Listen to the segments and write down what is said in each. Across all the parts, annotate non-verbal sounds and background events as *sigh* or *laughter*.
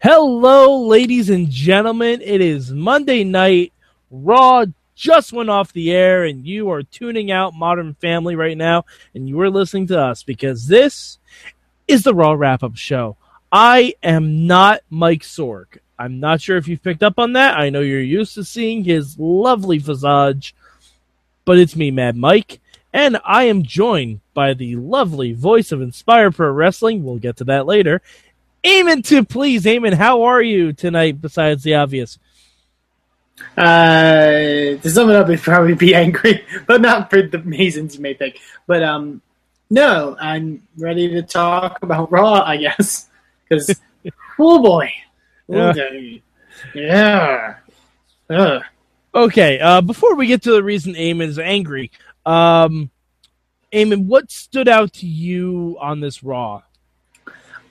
Hello, ladies and gentlemen. It is Monday night. Raw just went off the air, and you are tuning out Modern Family right now, and you are listening to us because this is the Raw wrap up show. I am not Mike Sorg. I'm not sure if you've picked up on that. I know you're used to seeing his lovely visage, but it's me, Mad Mike, and I am joined by the lovely voice of Inspire Pro Wrestling. We'll get to that later. Eamon to please, Eamon, how are you tonight besides the obvious? Uh, to sum it up, it'd probably be *laughs* angry, but not for the reasons you may think. But um, no, I'm ready to talk about *laughs* Raw, I guess, because *laughs* oh boy, Yeah. okay. yeah, Ugh. Okay, uh, before we get to the reason Eamon's angry, um, Eamon, what stood out to you on this Raw?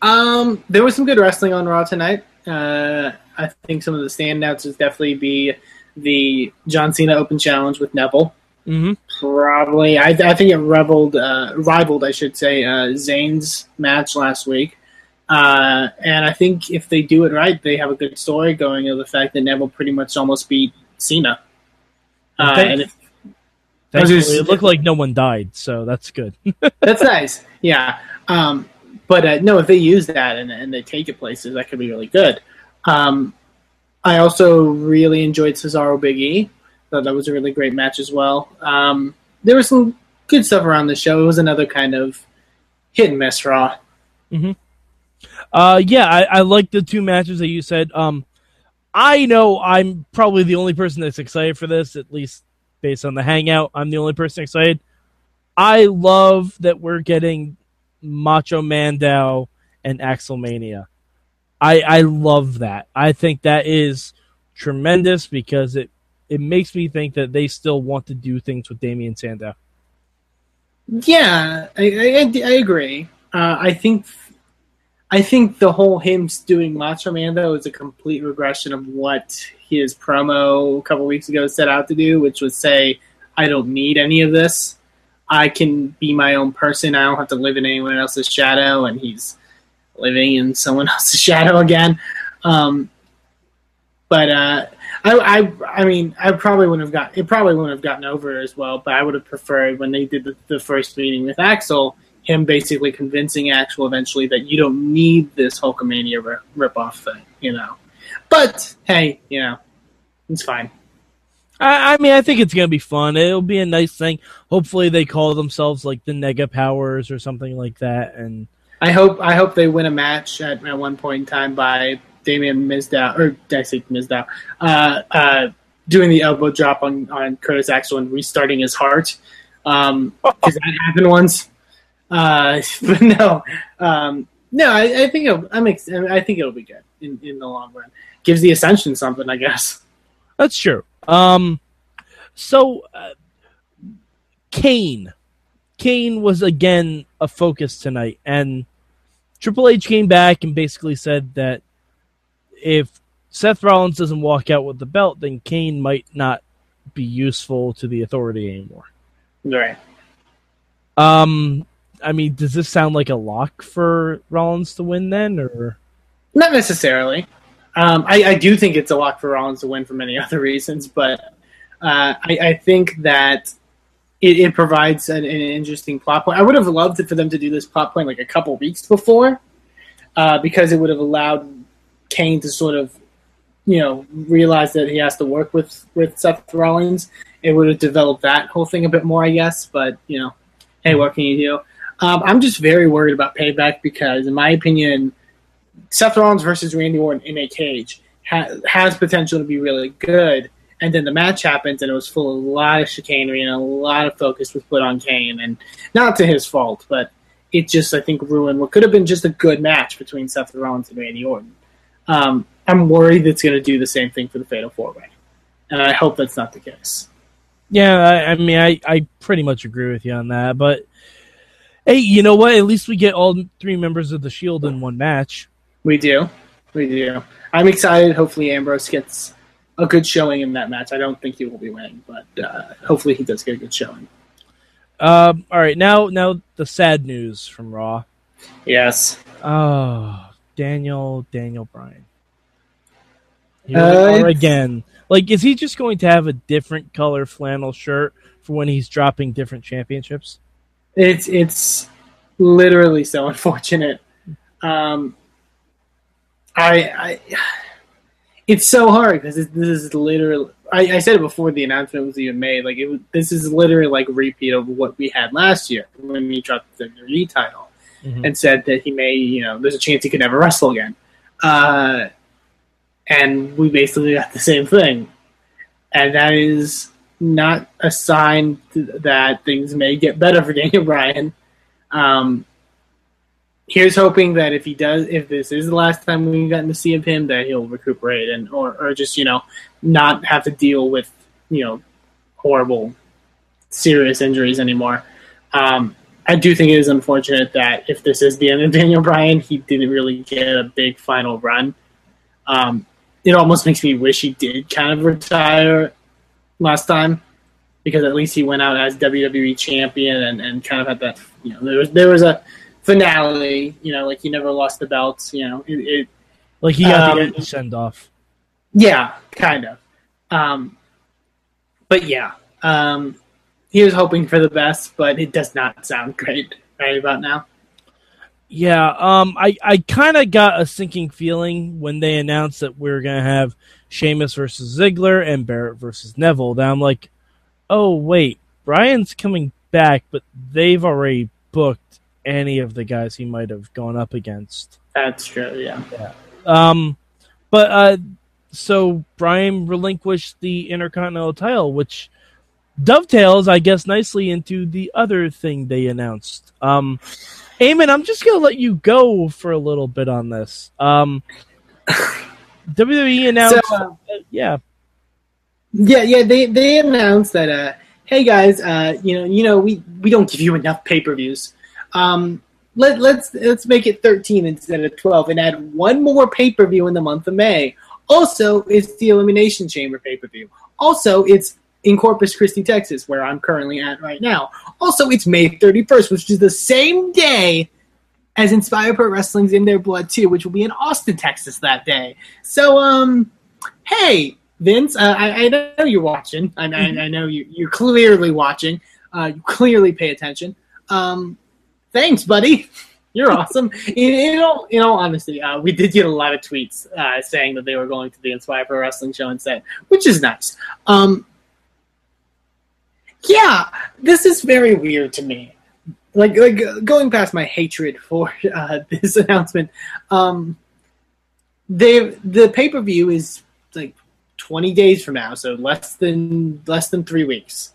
Um, there was some good wrestling on Raw tonight. Uh, I think some of the standouts would definitely be the John Cena Open Challenge with Neville. hmm Probably, I, I think it rivaled, uh, rivaled, I should say, uh, Zayn's match last week. Uh, and I think if they do it right, they have a good story going of the fact that Neville pretty much almost beat Cena. Uh, and if, it looked like no one died, so that's good. *laughs* that's nice, yeah. Um, but uh, no, if they use that and, and they take it places, that could be really good. Um, I also really enjoyed Cesaro Big E. Thought that was a really great match as well. Um, there was some good stuff around the show. It was another kind of hit and miss Raw. Uh, yeah, I, I like the two matches that you said. Um, I know I'm probably the only person that's excited for this, at least based on the hangout. I'm the only person excited. I love that we're getting Macho Mandow and Axelmania. I I love that. I think that is tremendous because it it makes me think that they still want to do things with Damien Sandow. Yeah, I, I, I agree. Uh, I think I think the whole him doing Macho Man is a complete regression of what his promo a couple weeks ago set out to do, which was say, "I don't need any of this. I can be my own person. I don't have to live in anyone else's shadow." And he's living in someone *laughs* else's shadow again. Um, but uh, I, I, I mean, I probably wouldn't have got it. Probably wouldn't have gotten over as well. But I would have preferred when they did the, the first meeting with Axel, him basically convincing Axel eventually that you don't need this Hulkamania rip, rip-off thing, you know. But hey, you know, it's fine. I, I mean, I think it's gonna be fun. It'll be a nice thing. Hopefully, they call themselves like the Nega Powers or something like that. And I hope I hope they win a match at, at one point in time by Damien Mizdow or did I Mizdow? Uh, uh, doing the elbow drop on, on Curtis Axel and restarting his heart. Um, because that happened once. Uh, *laughs* but no, um, no, I, I think it'll, I'm ex- I think it'll be good in, in the long run. Gives the Ascension something, I guess. that's true. Um, so uh, Kane, Kane was again a focus tonight, and Triple H came back and basically said that if Seth Rollins doesn't walk out with the belt, then Kane might not be useful to the Authority anymore. Right. Um, I mean, does this sound like a lock for Rollins to win then, or Not necessarily. Um, I, I do think it's a lock for Rollins to win for many *laughs* other reasons, but uh, I, I think that it, it provides an, an interesting plot point. I would have loved it for them to do this plot point like a couple weeks before, uh, because it would have allowed Kane to sort of, you know, realize that he has to work with with Seth Rollins. It would have developed that whole thing a bit more, I guess. But you know, hey, what can you do? Um, I'm just very worried about payback because, in my opinion, Seth Rollins versus Randy Orton in a cage ha- has potential to be really good. And then the match happens, and it was full of a lot of chicanery and a lot of focus was put on Kane, and not to his fault, but it just I think ruined what could have been just a good match between Seth Rollins and Randy Orton. Um, I'm worried it's going to do the same thing for the Fatal Four Way, and I hope that's not the case. Yeah, I, I mean, I, I pretty much agree with you on that. But hey, you know what? At least we get all three members of the Shield in one match. We do, we do. I'm excited. Hopefully, Ambrose gets a good showing in that match. I don't think he will be winning, but uh, hopefully, he does get a good showing. Um, all right, now now the sad news from Raw. Yes. Oh, Daniel Daniel Bryan. Here Uh, we are again. Like, is he just going to have a different color flannel shirt for when he's dropping different championships? It's it's literally so *laughs* unfortunate. Um, I, I it's so hard because this is literally. I, I said it before the announcement was even made. Like it, was, this is literally like repeat of what we had last year when he dropped the WWE title Mhm. and said that he may, you know, there's a chance he could never wrestle again. Uh, and we basically got the same thing, and that is not a sign th- that things may get better for Daniel Bryan. Um, here's hoping that if he does, if this is the last time we've gotten to see of him, that he'll recuperate and or or just you know not have to deal with you know horrible, serious injuries anymore. Um, I do think it is unfortunate that if this is the end of Daniel Bryan, he didn't really get a big final run. Um, it almost makes me wish he did kind of retire last time because at least he went out as WWE champion and, and kind of had that you know there was there was a finale you know like he never lost the belts you know it, it Like he got Um, the send off. yeah kind of um, but yeah um, he was hoping for the best but it does not sound great right about now Yeah, um, I, I kind of got a sinking feeling when they announced that we are going to have Sheamus versus Ziggler and Barrett versus Neville. That I'm like, oh, wait, Bryan's coming back, but they've already booked any of the guys he might have gone up against. that's true yeah Um, but, uh, so Bryan relinquished the Intercontinental title, which dovetails, I guess, nicely into the other thing they announced. Um, Eamon, I'm just gonna let you go for a little bit on this. Um, *laughs* WWE announced, So, uh, yeah, Yeah, yeah, they they announced that uh hey guys, uh you know, you know, we we don't give you enough pay-per-views. Um let let's let's make it 13 instead of 12 and add one more pay-per-view in the month of May. Also, it's the Elimination Chamber pay-per-view. Also, it's in Corpus Christi, Texas, where I'm currently at right now. Also, it's May 31st, which is the same day as Inspire Pro Wrestling's In Their Blood 2, which will be in Austin, Texas that day. So, um, hey, Vince, uh, I, I know you're watching. I, I, I know you, you're clearly watching. Uh, you clearly pay attention. Um, thanks, buddy. *laughs* You're awesome. *laughs* in, in, all, in all honesty, uh, we did get a lot of tweets uh, saying that they were going to the Inspire Pro Wrestling show instead, which is nice. Um, yeah, this is very weird to me. Like, like uh, going past my hatred for *laughs* uh, this announcement, um, they the pay per view is like 20 days from now, so less than less than three weeks,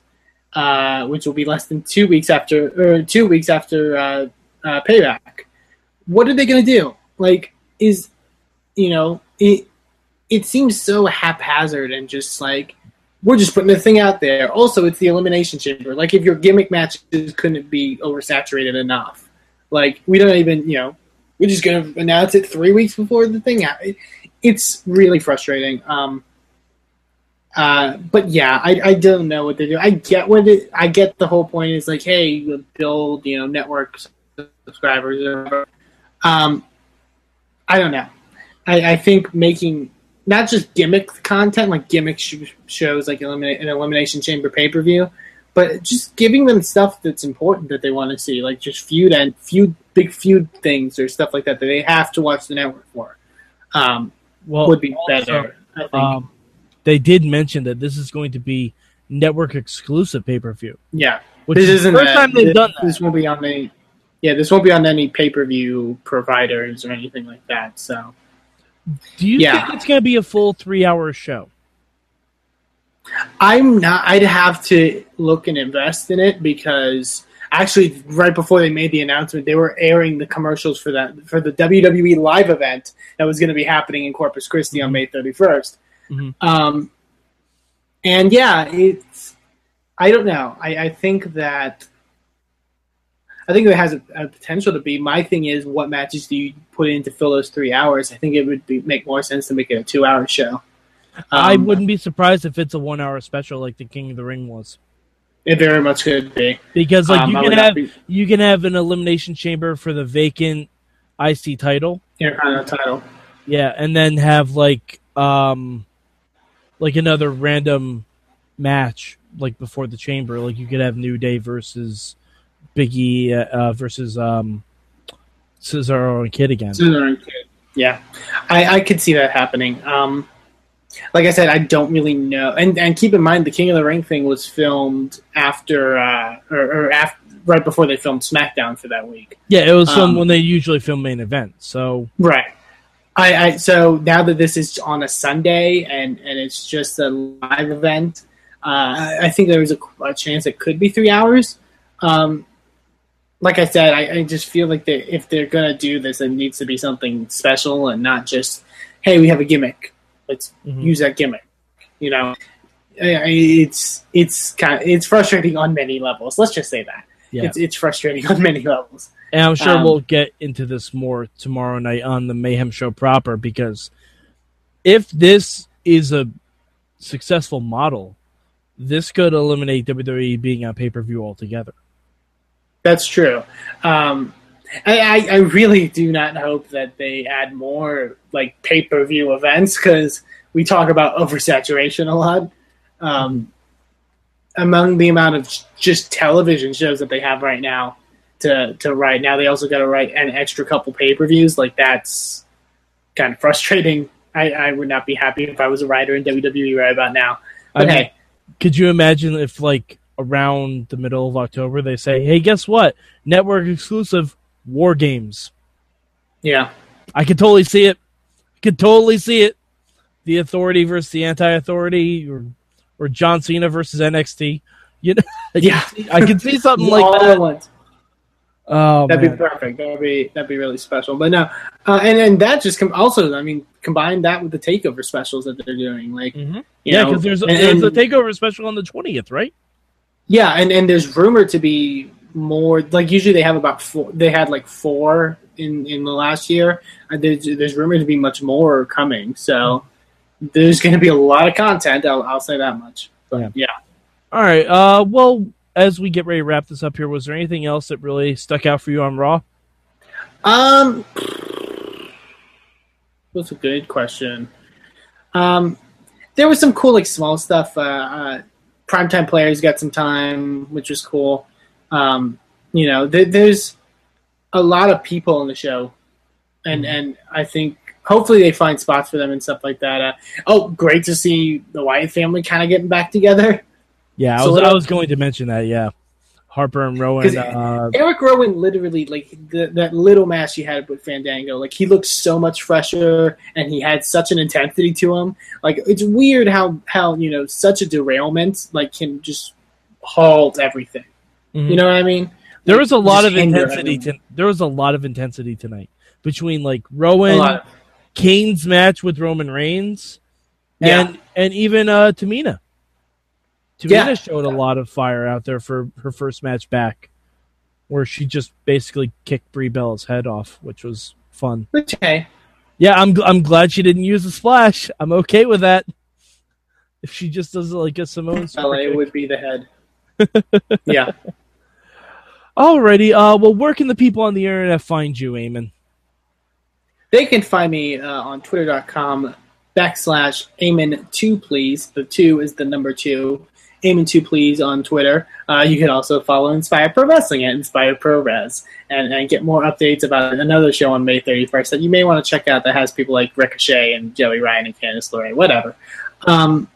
uh, which will be less than two weeks after or two weeks after uh, uh, payback. What are they going to do? Like, is you know it? It seems so haphazard and just like we're just putting the thing out there. Also, it's the elimination chamber. Like, if your gimmick matches couldn't be oversaturated enough, like we don't even you know we're just going to announce it three weeks before the thing. It- It's really frustrating. Um, uh, but yeah, I, I don't know what they do. I get what it. I get the whole point is like, hey, build you know network subscribers. Or. Um, I don't know. I, I think making not just gimmick content like gimmick sh- shows like eliminate an elimination chamber pay per view, but just giving them stuff that's important that they want to see, like just feud and feud big feud things or stuff like that that they have to watch the network for. Um, well, would be also, better. I think. Um, they did mention that this is going to be network exclusive pay per view. yeah. Which this is isn't the first that- time they've this, done that. This won't be on any. Yeah, this won't be on any pay per view providers or anything like that. So Do you Yeah. think it's going to be a full three hour show? I'm not. I'd have to look and invest in it because actually, right before they made the announcement, they were airing the commercials for that for the WWE live event that was going to be happening in Corpus Christi on mm-hmm. May 31st. Mhm. Um, and yeah, it's. I don't know. I, I think that. I think it has a, a potential to be. My thing is, what matches do you put in to fill those three hours? I think it would be, make more sense to make it a two-hour show. I Um, wouldn't be surprised if it's a one hour special like the King of the Ring was. It very much could be. Because like Um, you I can have be- you can have an elimination chamber for the vacant IC title. Intercontinental title. Yeah, and then have like um like another random match like before the chamber. Like you could have New Day versus Biggie uh, uh, versus um Cesaro and Kid again. Cesaro and Kid. Yeah, I, I could see that happening. Um, like I said, I don't really know. And and keep in mind, the King of the Ring thing was filmed after uh, or, or after right before they filmed SmackDown for that week. Yeah, it was filmed um, when they usually film main event. So right. I, I so now that this is on a Sunday and and it's just a live event, uh, I think there is a, a, chance it could be three hours. Um, like I said, I, I just feel like they, if they're gonna do this, it needs to be something special and not just, hey, we have a gimmick, let's mm-hmm. use that gimmick. You know, it's it's kind of it's frustrating on many levels. Let's just say that. Yeah. It's it's frustrating *laughs* on many levels. And I'm sure um, we'll get into this more tomorrow night on the Mayhem Show proper because if this is a successful model, this could eliminate WWE being on pay per view altogether. That's true. Um, I, I really do not hope that they add more like pay per view events because we talk about oversaturation a lot. Um, among the amount of just television shows that they have right now to to write, now they also got to write an extra couple pay per views. Like that's kind of frustrating. I, I would not be happy if I was a writer in WWE right about now. But I mean, hey, could you imagine if like around the middle of October they say, "Hey, guess what? Network exclusive War Games." Yeah, I could totally see it. I could totally see it. The Authority versus the Anti-Authority, or or John Cena versus NXT. You know, *laughs* I yeah, can see, I can see something like that. Oh, that'd man. be perfect. That'd be that'd be really special. But no, uh, and and that just com- also, I mean, combine that with the takeover specials that they're doing, like mm-hmm. yeah, because there's, and, there's a takeover special on the twentieth, right? Yeah, and and there's rumored to be more. Like usually they have about four. They had like four in in the last year. There's there's rumored to be much more coming. So there's going to be a lot of content. I'll I'll say that much. But yeah. yeah. All right. Uh, well, as we get ready to wrap this up here, was there anything else that really stuck out for you on Raw? Um, that's a good question. Um, there was some cool like small stuff. Uh, uh primetime players got some time, which was cool. Um, you know, th- there's a lot of people on the show, and mm-hmm. and I think hopefully they find spots for them and stuff like that. Uh, oh, great to see the Wyatt family kind of getting back together. Yeah, I was, I was going to mention that. Yeah, Harper and Rowan. Uh, Eric Rowan literally like the, that little match he had with Fandango. Like he looked so much fresher, and he had such an intensity to him. Like it's weird how how you know such a derailment like can just halt everything. Mm-hmm. You know what I mean? There was a lot of intensity. To, there was a lot of intensity tonight between like Rowan, Kane's match with Roman Reigns, and and even uh, Tamina. Tamina yeah. showed a lot of fire out there for her first match back, where she just basically kicked Brie Bella's head off, which was fun. Okay. Yeah, I'm I'm glad she didn't use the splash. I'm okay with that. If she just does it like a Simone, *laughs* LA would be the head. *laughs* yeah. Alrighty. Uh, well, where can the people on the internet find you, Eamon? They can find me uh, on twitter.com backslash Eamon2 please. The two is the number two. Eamon2 please on Twitter. Uh, you can also follow Inspire Pro Wrestling at Inspire Pro Res and, and get more updates about another show on May 31st that you may want to check out that has people like Ricochet and Joey Ryan and Candice LeRae, whatever. Um,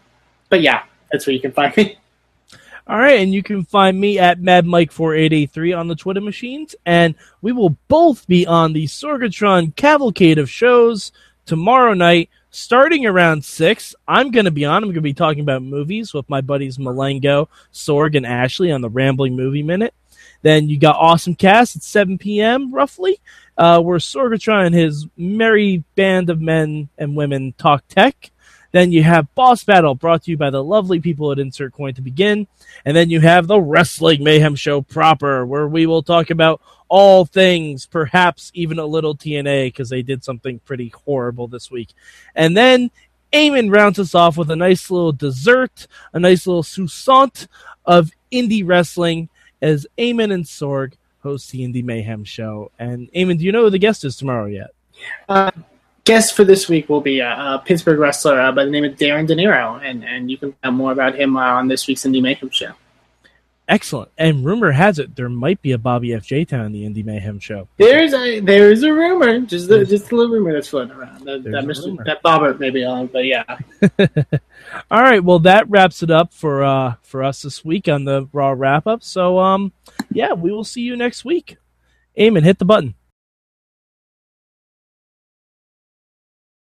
but yeah, that's where you can find me. All right, and you can find me at MadMike4883 on the Twitter machines, and we will both be on the Sorgatron Cavalcade of shows tomorrow night, starting around six. I'm going to be on. I'm going to be talking about movies with my buddies Malengo, Sorg, and Ashley on the Rambling Movie Minute. Then you got Awesome Cast at 7 p.m. roughly, uh, where Sorgatron and his merry band of men and women talk tech. Then you have Boss Battle brought to you by the lovely people at Insert Coin to begin. And then you have the Wrestling Mayhem Show proper, where we will talk about all things, perhaps even a little TNA, because they did something pretty horrible this week. And then Eamon rounds us off with a nice little dessert, a nice little sousant of indie wrestling as Eamon and Sorg host the Indie Mayhem Show. And Eamon, do you know who the guest is tomorrow yet? Uh, guest for this week will be a, a Pittsburgh wrestler uh, by the name of Darren De Niro, and, and you can find more about him uh, on this week's Indie Mayhem show. Excellent. And rumor has it there might be a Bobby F. J. Town in the Indie Mayhem show. There's a there's a rumor, just a, just a little rumor that's floating around. That, that, Mr. that Bobbert may be on, but yeah. *laughs* All right, well that wraps it up for uh for us this week on the Raw wrap up. So um yeah, we will see you next week. Eamon, hit the button.